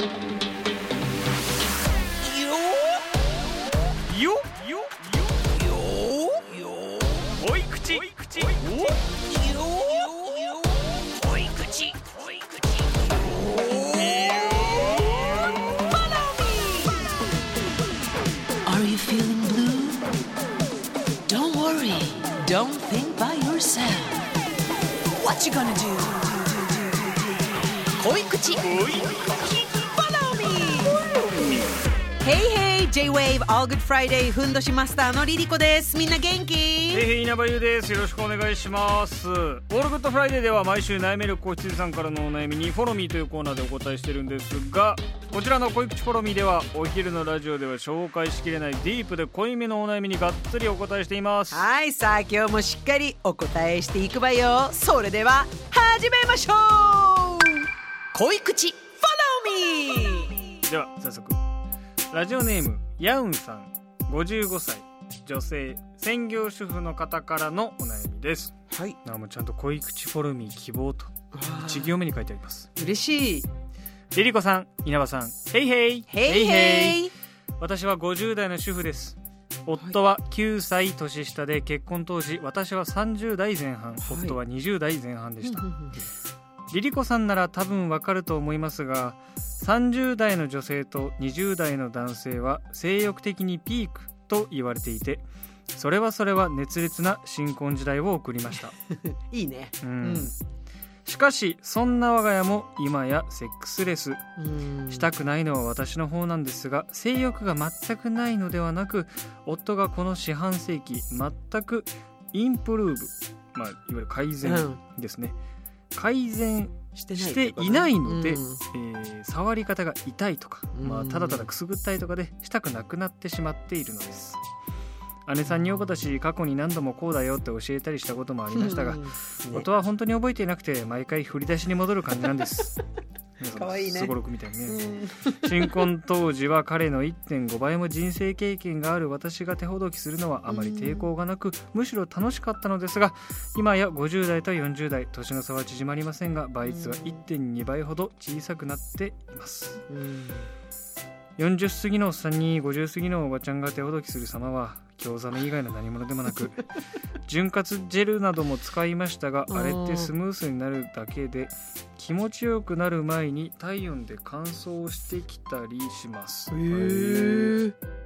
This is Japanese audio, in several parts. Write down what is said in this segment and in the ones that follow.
Don't. think by yourself. What you gonna do? 恋口恋口 Hey hey J-Wave All Good Friday ふんどしマスターの LiLiCo です。みんな元気？えい稲葉友です。よろしくお願いします。 All Good Friday では毎週悩める子羊さんからのお悩みに Follow Me というコーナーでお答えしてるんですがこちらの恋口 Follow Me ではお昼のラジオでは紹介しきれないディープで濃いめのお悩みにがっつりお答えしています。はいさあ今日もしっかりお答えしていくわよ。それでは始めましょう。恋口 Follow me では早速ラジオネームヤウンさん。55歳女性。専業主婦の方からのお悩みです。はい。あもうちゃんと恋口フォロミー希望と。1行目に書いてあります。嬉しい。リリコさん稲葉さん。ヘイヘイ。ヘイヘイ。私は50代の主婦です。夫は9歳年下で結婚当時私は30代前半、はい。夫は20代前半でした、リリコさんなら多分わかると思いますが30代の女性と20代の男性は性欲的にピークと言われていてそれはそれは熱烈な新婚時代を送りました、いいね。ううん。んしかしそんな我が家も今やセックスレス。うん。したくないのは私の方なんですが性欲が全くないのではなく夫がこの四半世紀全くインプルーブ、まあ、いわゆる改善ですね、改善してないないので、うん。えー触り方が痛いとか、まあ、うんただただくすぐったいとかでしたくなくなってしまっているのです。姉さんに私過去に何度もこうだよって教えたりしたこともありましたが、うん。ね夫は本当に覚えていなくて毎回振り出しに戻る感じなんですかわいいね。すごろくみたいにね、うん。新婚当時は彼の1.5倍も人生経験がある私が手ほどきするのはあまり抵抗がなくむしろ楽しかったのですが今や50代と40代年の差は縮まりませんが倍率は1.2倍ほど小さくなっています。うん40過ぎのおっさんに50過ぎのおばちゃんが手ほどきする様は興ざめ以外の何者でもなく潤滑ジェルなども使いましたがあれってスムースになるだけで気持ちよくなる前に体温で乾燥してきたりします。へー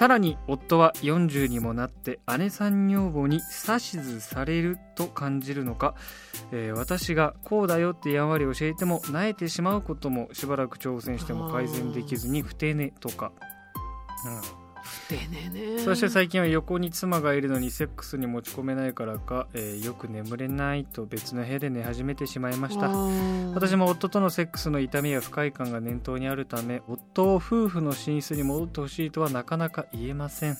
さらに夫は40にもなって姉さん女房に指図されると感じるのか、えー私がこうだよってやんわり教えても慣れてしまうこともしばらく挑戦しても改善できずに不定ねとか、うん。丁寧ね。そして最近は横に妻がいるのにセックスに持ち込めないからか、えーよく眠れないと別の部屋で寝始めてしまいました。私も夫とのセックスの痛みや不快感が念頭にあるため夫を夫婦の寝室に戻ってほしいとはなかなか言えません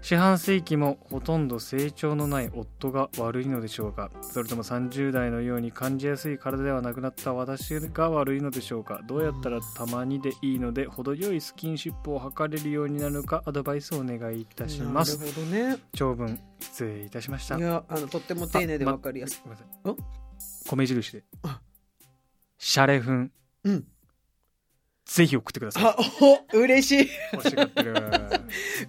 四半世紀もほとんど成長のない夫が悪いのでしょうか？それとも30代のように感じやすい体ではなくなった私が悪いのでしょうか？どうやったらたまにでいいので程よいスキンシップを図れるようになるのか？アドバイスをお願いいたします。なるほどね。長文失礼いたしました。いやあのとっても丁寧であわかりやすい。ごめんなさい。お米印で。あ。シャレフンうんぜひ送ってください。あお嬉しい。欲しがってる。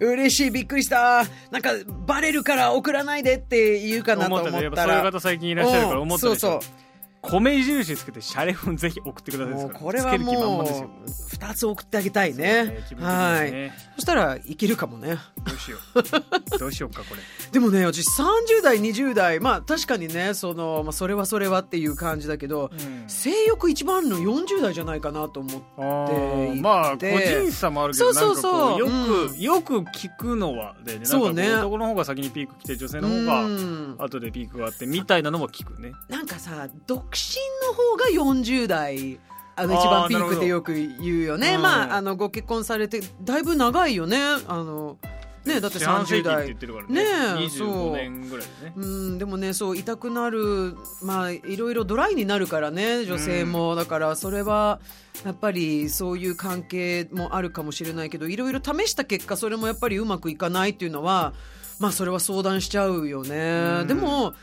嬉しい。びっくりした。なんかバレるから送らないでって言うかなと思った思った。ねやっぱそういうら方最近いらっしゃるから思ったでしょ。そうそう米印つけてシャレフンぜひ送ってくださいこれはもう2つ送ってあげたいね。気分的にはい。ねそしたらいけるかもね。どうしよう。どうしようかこれ。でもね私30代20代まあ確かにねその、まあ、それはそれはっていう感じだけど、性欲一番の40代じゃないかなと思ってあーでまあ個人差もあるけどそうそうそう。よく、うん。よく聞くのはでねそうね。男の方が先にピーク来て女性の方うがん。後でピークがあってみたいなのも聞くね。なんかさ独身の方が40代あの一番ピークってよく言うよね。うんまああのご結婚されてだいぶ長いよね。あのねだって30四半世紀って言代ね。ねえ25年ぐらいでねう。んでもねそう痛くなるまあいろいろドライになるからね女性も、だからそれはやっぱりそういう関係もあるかもしれないけどいろいろ試した結果それもやっぱりうまくいかないっていうのはまあそれは相談しちゃうよね、うん。でも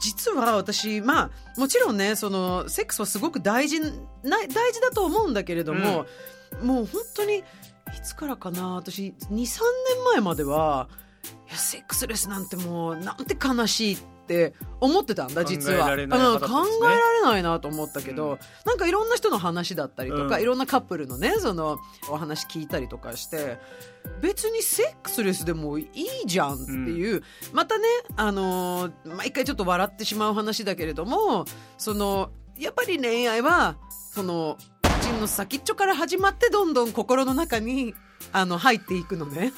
実は私まあもちろんねそのセックスはすごく大事な大事だと思うんだけれども、もう本当にいつからかな私23年前まではいやセックスレスなんてもうなんて悲しいって思ってたんだ実は。考え考えられないなと思ったけど、うん。なんかいろんな人の話だったりとか、うん。いろんなカップルのねそのお話聞いたりとかして別にセックスレスでもいいじゃんっていう、またねあのー毎回ちょっと笑ってしまう話だけれどもそのやっぱり恋愛はその口の先っちょから始まってどんどん心の中にあの入っていくのね。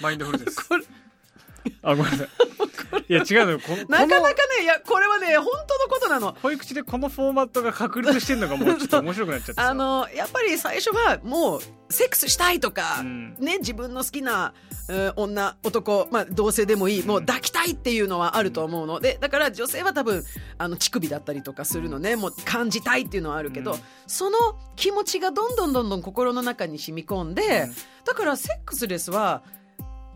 マインドフルですこれ。あごめんなさい。いや違うのよ。こなかなかねいやこれはね本当のことなの。保育士でこのフォーマットが確立してんのがもうちょっと面白くなっちゃってさ。あのやっぱり最初はもうセックスしたいとか、うん。ね、自分の好きな、えー女男、まあ、同性でもいいもう抱きたいっていうのはあると思うの。でだから女性は多分あの乳首だったりとかするのね。もう感じたいっていうのはあるけど、うん。その気持ちがどんどんどんどん心の中に染み込んで、うん。だからセックスレスは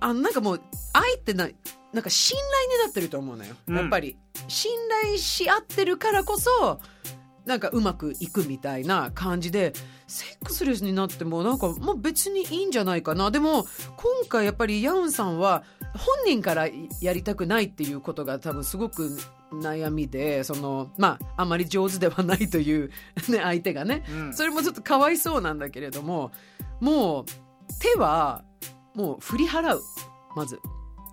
あのなんかもう愛ってななんか信頼になってると思うのよ、うん。やっぱり。信頼し合ってるからこそなんかうまくいくみたいな感じでセックスレスになってもなんかもう別にいいんじゃないかな。でも今回やっぱりヤウンさんは本人からやりたくないっていうことが多分すごく悩みでそのまああんまり上手ではないという、ね、相手がね。うん。それもちょっとかわいそうなんだけれどももう手はもう振り払う。まず。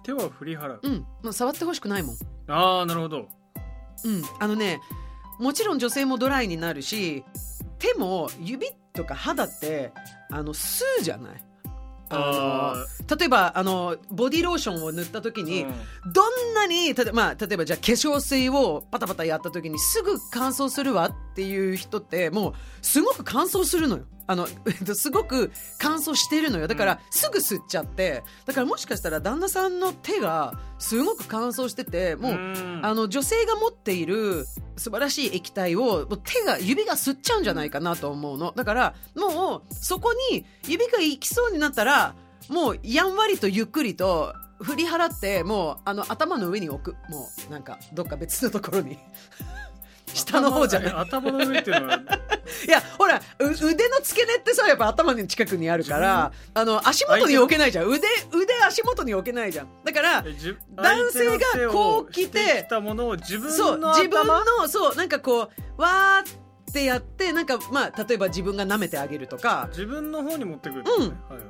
手は振り払う。うん。もう触ってほしくないもん。ああなるほど。うん。あのねもちろん女性もドライになるし手も指とか肌ってあの吸うじゃない。あの例えばあのボディローションを塗った時に、うん。どんなに例えば,、まあ、例えばじゃあ化粧水をパタパタやった時にすぐ乾燥するわっていう人ってもうすごく乾燥するのよ。あのえっとすごく乾燥してるのよ。だから、すぐ吸っちゃって。だからもしかしたら旦那さんの手がすごく乾燥しててもう、ん。あの女性が持っている素晴らしい液体を手が指が吸っちゃうんじゃないかなと思うの。だからもうそこに指が行きそうになったらもうやんわりとゆっくりと振り払ってもうあの頭の上に置く。もうなんかどっか別のところに下の方じゃない。頭の上っていうのは。いやほらう腕の付け根ってさやっぱ頭の近くにあるからあの足元に置けないじゃん。腕腕足元に置けないじゃん。だから男性がこう来てたものを自分そうの自分頭？のそうなんかこうわーってやってなんかまあ例えば自分が舐めてあげるとか。自分の方に持ってくる、うん。はいはい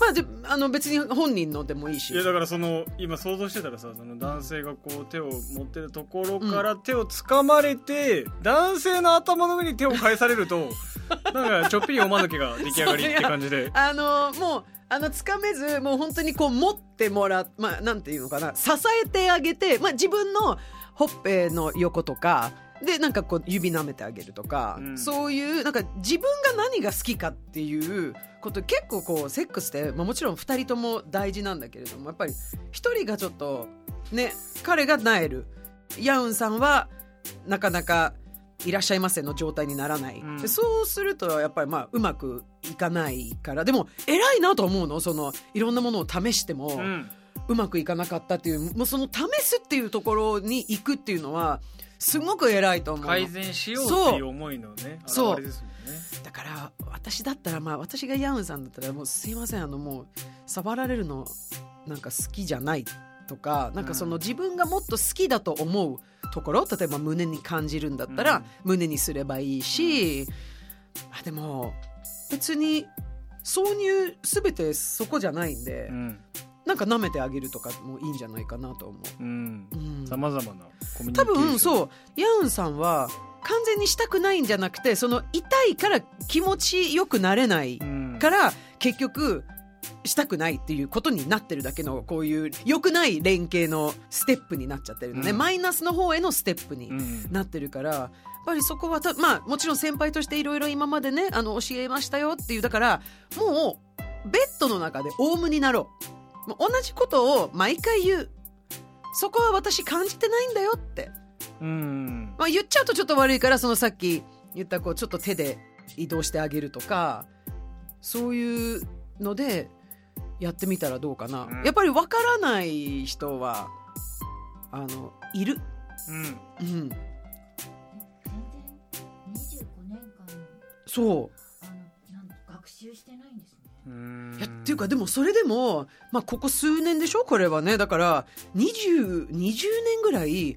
まあじあの別に本人のでもいいし。いやだからその今想像してたらさその男性がこう手を持ってるところから手を掴まれて、男性の頭の上に手を返されると なんかちょっぴりおまぬけが出来上がりって感じで。あのもうあの掴めずもう本当にこう持ってもらうまあなんていうのかな支えてあげて、まあ、自分のほっぺの横とかでなんかこう指舐めてあげるとか、うん。そういうなんか自分が何が好きかっていうこと結構こうセックスって、まあ、もちろん2人とも大事なんだけれどもやっぱり1人がちょっとね彼がなえる。ヤウンさんはなかなかいらっしゃいませの状態にならない、うん。でそうするとやっぱりまあうまくいかないから。でも偉いなと思うのそのいろんなものを試しても、うん。うまくいかなかったっていうもうその試すっていうところに行くっていうのはすごく偉いと思う。の改善しようっていう思いのねそう。ですもんね。だから私だったらまあ私がヤウンさんだったらもうすいませんあのもう触られるのなんか好きじゃないとかなんかそのうん。自分がもっと好きだと思うところ例えば胸に感じるんだったらうん。胸にすればいいし、あでも別に挿入全てそこじゃないんで、うんなんか舐めてあげるとかもいいんじゃないかなと思う。ん。う。うん。さまざまなコミュニケ多ーション。分そう。ヤウンさんは完全にしたくないんじゃなくてその痛いから気持ちよくなれないうん。から結局したくないっていうことになってるだけのこういう良くない連携のステップになっちゃってるのね、うん。マイナスの方へのステップにうん。なってるからやっぱりそこはたまあもちろん先輩としていろいろ今までねあの教えましたよっていうだからもうベッドの中でオウムになろうもう同じことを毎回言う。そこは私感じてないんだよって。うん。まあ、言っちゃうとちょっと悪いからそのさっき言ったこうちょっと手で移動してあげるとかそういうのでやってみたらどうかな、うん。やっぱりわからない人はあのいる、うん。うん、全然25年間そう。あのなん学習してないんですね。うん。いやっていうかでもそれでも、まあ、ここ数年でしょ？これはね。だから 20, 20年ぐらい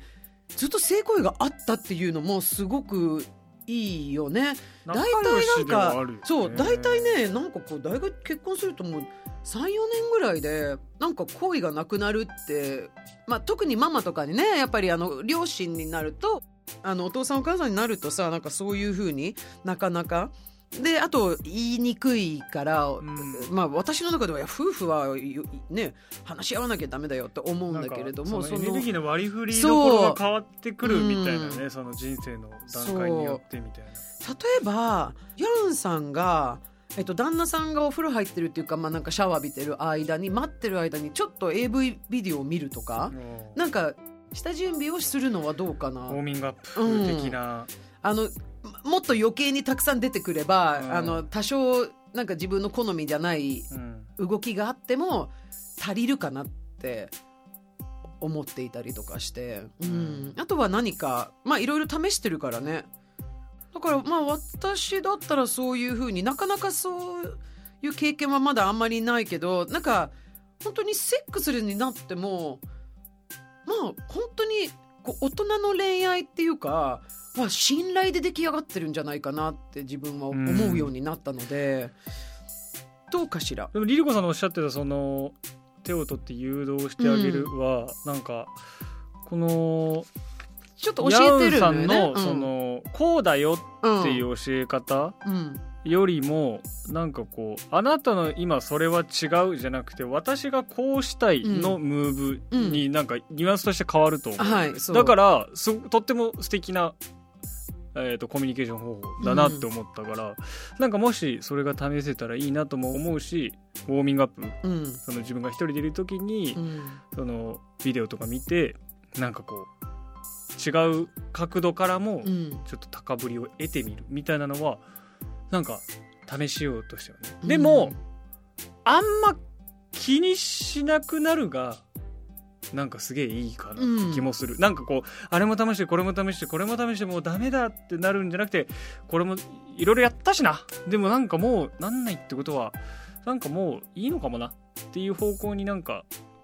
ずっと性行為があったっていうのもすごくいいよね。仲大体なんかねそう大体ねなんかこう大学結婚するともう34年ぐらいでなんか行為がなくなるって、まあ、特にママとかにねやっぱりあの両親になるとあのお父さんお母さんになるとさなんかそういうふうになかなかであと言いにくいから、ん。まあ私の中では夫婦はよね話し合わなきゃダメだよって思うんだけれどもそのエネルギーの割り振りどころが変わってくるみたいなうねその人生の段階によってみたいな。例えばヤンさんが、えっと、旦那さんがお風呂入ってるっていうか,、まあ、なんかシャワー浴びてる間に待ってる間にちょっと AV ビデオを見るとか、うん。なんか下準備をするのはどうかな。ウォーミングアップ的な、あのもっと余計にたくさん出てくれば、うん。あの多少なんか自分の好みじゃないうん。動きがあっても足りるかなって思っていたりとかして、うん、あとは何かまあいろいろ試してるからね。だからまあ私だったらそういうふうになかなかそういう経験はまだあんまりないけどなんか本当にセックスになってもまあ本当にこう大人の恋愛っていうか、まあ、信頼で出来上がってるんじゃないかなって自分は思うようになったので、どうかしら？でもリリコさんのおっしゃってたその手を取って誘導してあげるは、なんかこのちょっと教えてるヤのよね。ンさんのその、こうだようんっていう教え方うんよりもなんかこうあなたの今それは違うじゃなくて私がこうしたいのムーブになんかニュアンスとして変わると思う、はいそう。だからすとっても素敵なえー、とコミュニケーション方法だなって思ったから、なんかもしそれが試せたらいいなとも思うしウォーミングアップうん。その自分が一人でいる時に、うん。そのビデオとか見てなんかこう違う角度からもうん。ちょっと高ぶりを得てみるみたいなのはなんか試しようとしてはね、うん。でもあんま気にしなくなるがなんかすげえいいかなって気もする、なんかこうあれも試してこれも試してこれも試してもうダメだってなるんじゃなくてこれもいろいろやったしな。でもなんかもうなんないってことはなんかもういいのかもなっていう方向になんか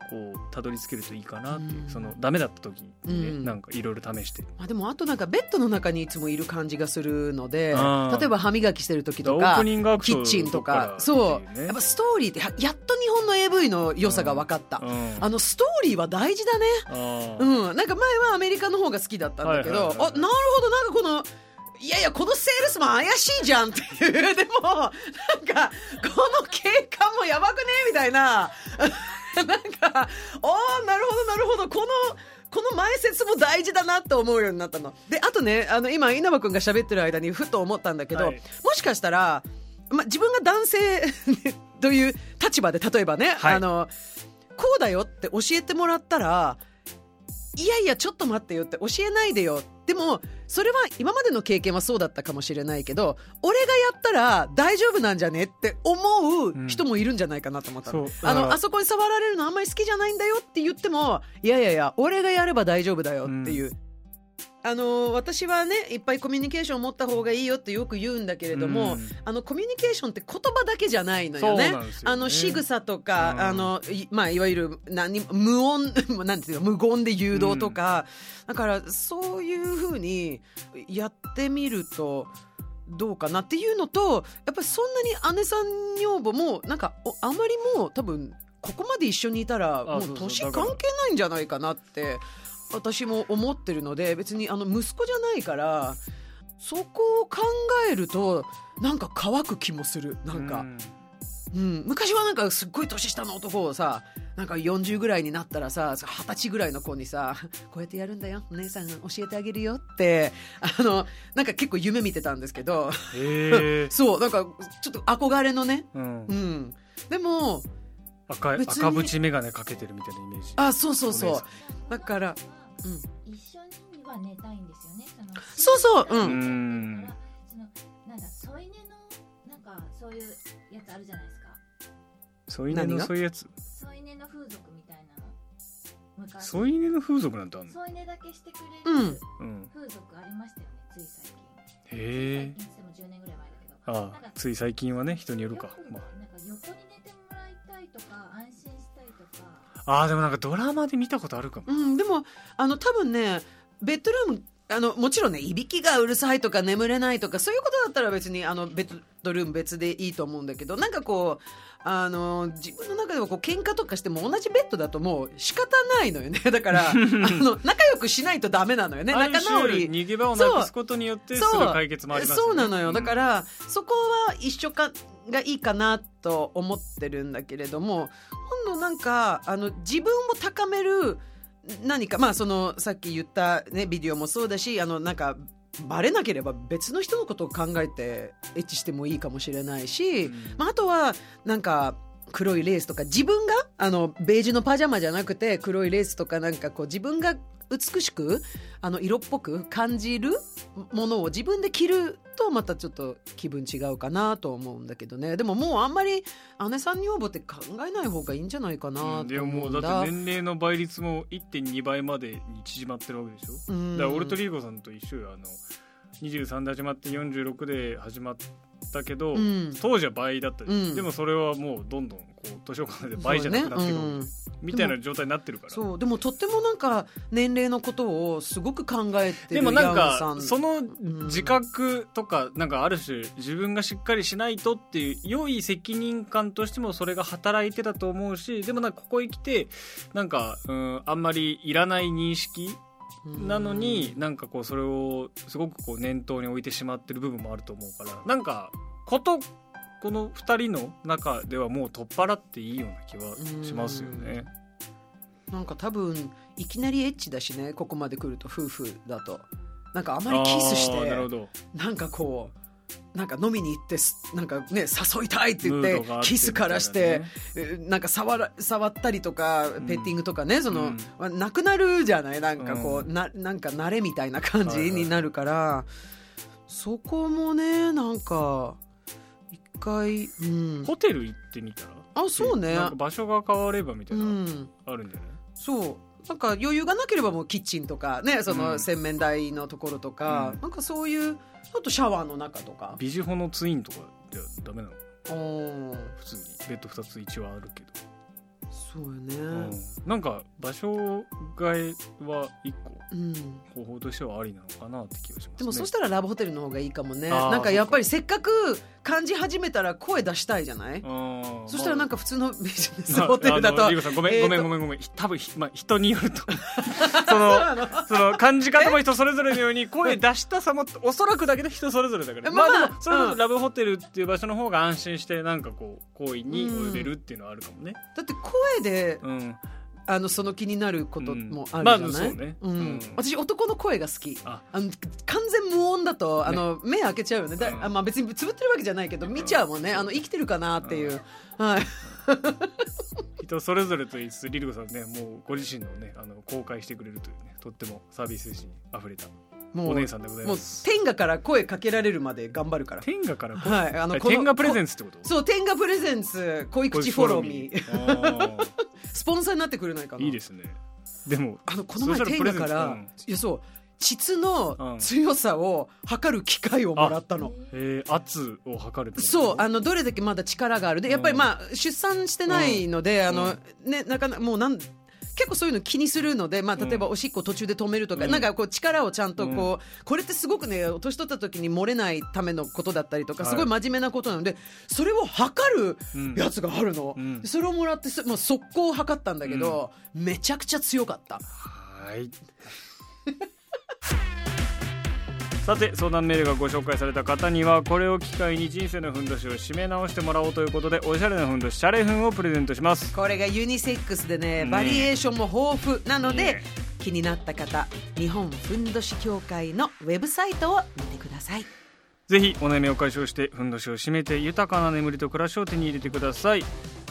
こうたどり着けるといいかなっていう、うん。そのダメだった時にね、うん。なんかいろいろ試して。あでもあとなんかベッドの中にいつもいる感じがするので例えば歯磨きしてる時とかキッチンとかっそう。やっぱストーリーってややっと日本の AV の良さが分かった、うん。あのストーリーは大事だね。うん。なんか前はアメリカの方が好きだったんだけど、はいはいはいはい。あなるほど。なんかこのいやいやこのセールスマン怪しいじゃんっていう。でもなんかこの景観もやばくねみたいな なんかおーなるほどなるほど。このこの前説も大事だなと思うようになったの。であとねあの今稲葉君が喋ってる間にふと思ったんだけど、はい。もしかしたら、ま、自分が男性 という立場で例えばね、はい。あのこうだよって教えてもらったらいやいやちょっと待ってよって教えないでよでもそれは今までの経験はそうだったかもしれないけど俺がやったら大丈夫なんじゃねって思う人もいるんじゃないかなと思ったうだからあのあそこに触られるのあんまり好きじゃないんだよって言ってもいやいやいや俺がやれば大丈夫だよっていう。あの私はねいっぱいコミュニケーションを持った方がいいよってよく言うんだけれども、うんあのコミュニケーションって言葉だけじゃないのよね。よねあの仕草とか、うんあのいまあいわゆる何無音なんていうの無言で誘導とか、だからそういうふうにやってみると。どうかなっていうのとやっぱりそんなに姉さん女房もなんかおあまりもう多分ここまで一緒にいたらあもう年関係ないんじゃないかなって私も思ってるので別にあの息子じゃないからそこを考えるとなんか乾く気もする。なんか、うん、昔はなんかすっごい年下の男をさなんか40ぐらいになったらさ二十歳ぐらいの子にさこうやってやるんだよ。お姉さん教えてあげるよって。あのなんか結構夢見てたんですけど。そう。なんかちょっと憧れのね。うん。うん。でも赤い赤縁眼鏡かけてるみたいなイメージ。あそうそうそう。だからうん。一緒には寝たいんですよね。そのそうそうううんそのなんだ添い寝のなんかそういうやつあるじゃないですか。添い寝のそういうやつ。添い寝の風俗みたいなの昔。添い寝の風俗なんてあんの？添い寝だけしてくうんれるうん。風俗ありましたよねつい最近。へえ最近っつっても10年ぐらい前だけど。ああつい最近はね人によるか。まなんか横に寝てもらいとか安心したいとか。ああーでもなんかドラマで見たことあるかも。うん、でもあの多分ねベッドルームあのもちろんねいびきがうるさいとか眠れないとかそういうことだったら別にあのベッドルーム別でいいと思うんだけどなんかこうあの自分の中ではこう喧嘩とかしても同じベッドだともう仕方ないのよね。だからあの 仲良くしないとダメなのよね。仲直り。種逃げ場をなくすことによってするそう解決もありますそうなのよ。うん。だから、そこは一緒かがいいかなと思ってるんだけれども今度なんかあの自分を高める何かまあそのさっき言った、ね、ビデオもそうだしあのなんかバレなければ別の人のことを考えてエッチしてもいいかもしれないし、うん。まあ、あとはなんか黒いレースとか自分があのベージュのパジャマじゃなくて黒いレースとかなんかこう自分が美しくあの色っぽく感じるものを自分で着るとまたちょっと気分違うかなと思うんだけどね。でももうあんまり姉さん女房って考えない方がいいんじゃないかなうんでとももう思うんだ。だって年齢の倍率も1.2倍までに縮まってるわけでしょ？うん。だから俺とリーゴさんと一緒よ。あの23で始まって46で始まったけど、うん。当時は倍だったじゃんうん。でもそれはもうどんどんこう年を重ねて倍じゃなくなっていく、そうね。うん。みたいな状態になってるから。そうでもとってもなんか年齢のことをすごく考えてるでもなんかそのん自覚とかなんかある種自分がしっかりしないとっていう良い責任感としてもそれが働いてたと思うしでもなんかここへ来てなんかうんあんまりいらない認識なのになんかこうそれをすごくこう念頭に置いてしまってる部分もあると思うからなんかことこの2人の中ではもう取っ払っていいような気はしますよね。なんか多分いきなりエッチだしねここまで来ると夫婦だと。なんかあまりキスしてなるほど。なんかこうなんか飲みに行ってすなんかね誘いたいって言ってキスからして、えなんか触ら触ったりとかん。ペッティングとかね、その、なくなるじゃない？なんかこう、ななんか慣れみたいな感じになるから、そこもねなんか一回、うん、ホテル行ってみたら？あそうね。場所が変わればみたういな、ん、あるんじゃない？そう。なんか余裕がなければもうキッチンとかねそうのん。洗面台のところとか、うん。なんかそういうあとシャワーの中とか。ビジホのツインとかではダメなの？普通に。ベッド2つ一応あるけど、そうよね。うん。なんか場所替えは一個うん。方法としてはありなのかなって気がします、ね、でもそしたらラブホテルの方がいいかもね。なんかやっぱりせっかく感じ始めたら声出したいじゃない？そそしたらなんか普通のビジネスまあホテルだ とごめん、ごめんごめんごめん。多分ひまあ人によると。そ のその？感じ方も人それぞれのように声出したさもおそらくだけど人それぞれだから。まあまあまあでもそれラブホテルっていう場所の方が安心してなんかこう行為に及べるっていうのはあるかもね。だって声でうん。あのその気になることもあるじゃない、うんまあね。うん。うん。私男の声が好き。あ。あの完全無音だとあの、目開けちゃうよね。だ、うん。あまあ、別につぶってるわけじゃないけど見ちゃうもんね。あの生きてるかなっていう、はい、人それぞれと言いつつリルコさんねもうご自身のねあの公開してくれるというねとってもサービス精神にあふれたもうお姉さんでございもうます天下から声かけられるまで頑張るから。天下からこうはいあのの天下プレゼンツってこと？そう天下プレゼンツ恋口フォローミー。ー スポンサーになってくれないかな。いいですね。でもあのこの前そした天らプレゼンツ下から、うん。いやそう膣のうん。強さを測る機会をもらったの。えー、圧を測るってこと？そうあのどれだけまだ力がある。でやっぱりまあ出産してないので、あのねなかなかもうなん結構そういうの気にするので、まあ、例えばおしっこ途中で止めるとか、うん。なんかこう力をちゃんとこう、これってすごくね年取った時に漏れないためのことだったりとかはい。すごい真面目なことなので、それを測るうん。やつがあるの、うん。それをもらってすもう速攻測ったんだけど、めちゃくちゃ強かった。はいさて相談メールがご紹介された方にはこれを機会に人生のふんどしを締め直してもらおうということでおしゃれなふんどしシャレふんをプレゼントします。これがユニセックスでねねバリエーションも豊富なので、ね気になった方日本ふんどし協会のウェブサイトを見てください。ぜひお悩みを解消してふんどしを締めて豊かな眠りと暮らしを手に入れてください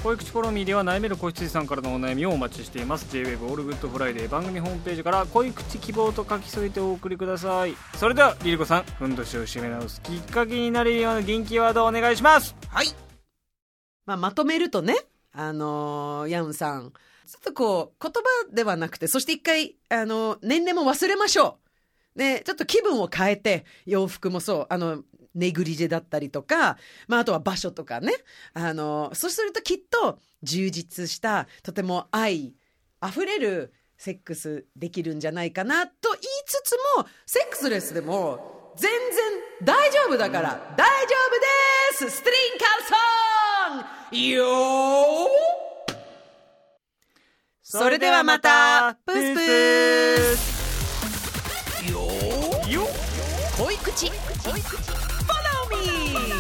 恋口 Follow Me では悩める子羊さんからのお悩みをお待ちしています。JWEB オールグッドフライデー番組ホームページから恋口希望と書き添えてお送りください。それでは LiLiCo さんふんどしを締め直すきっかけになれるような元気ワードをお願いします。はい、まあ、まとめるとねあのーヤンさん。ちょっとこう、言葉ではなくて、そして一回、あの、年齢も忘れましょう。ね、ちょっと気分を変えて、洋服もそう、あの、ネグリジェだったりとか、まあ、あとは場所とかね。あの、そうするときっと、充実した、とても愛溢れるセックスできるんじゃないかな、と言いつつも、セックスレスでも、全然大丈夫だから、大丈夫です。ストリンカルソンよー!それではまた。プスプス。よー。よ恋口。恋口 Bye.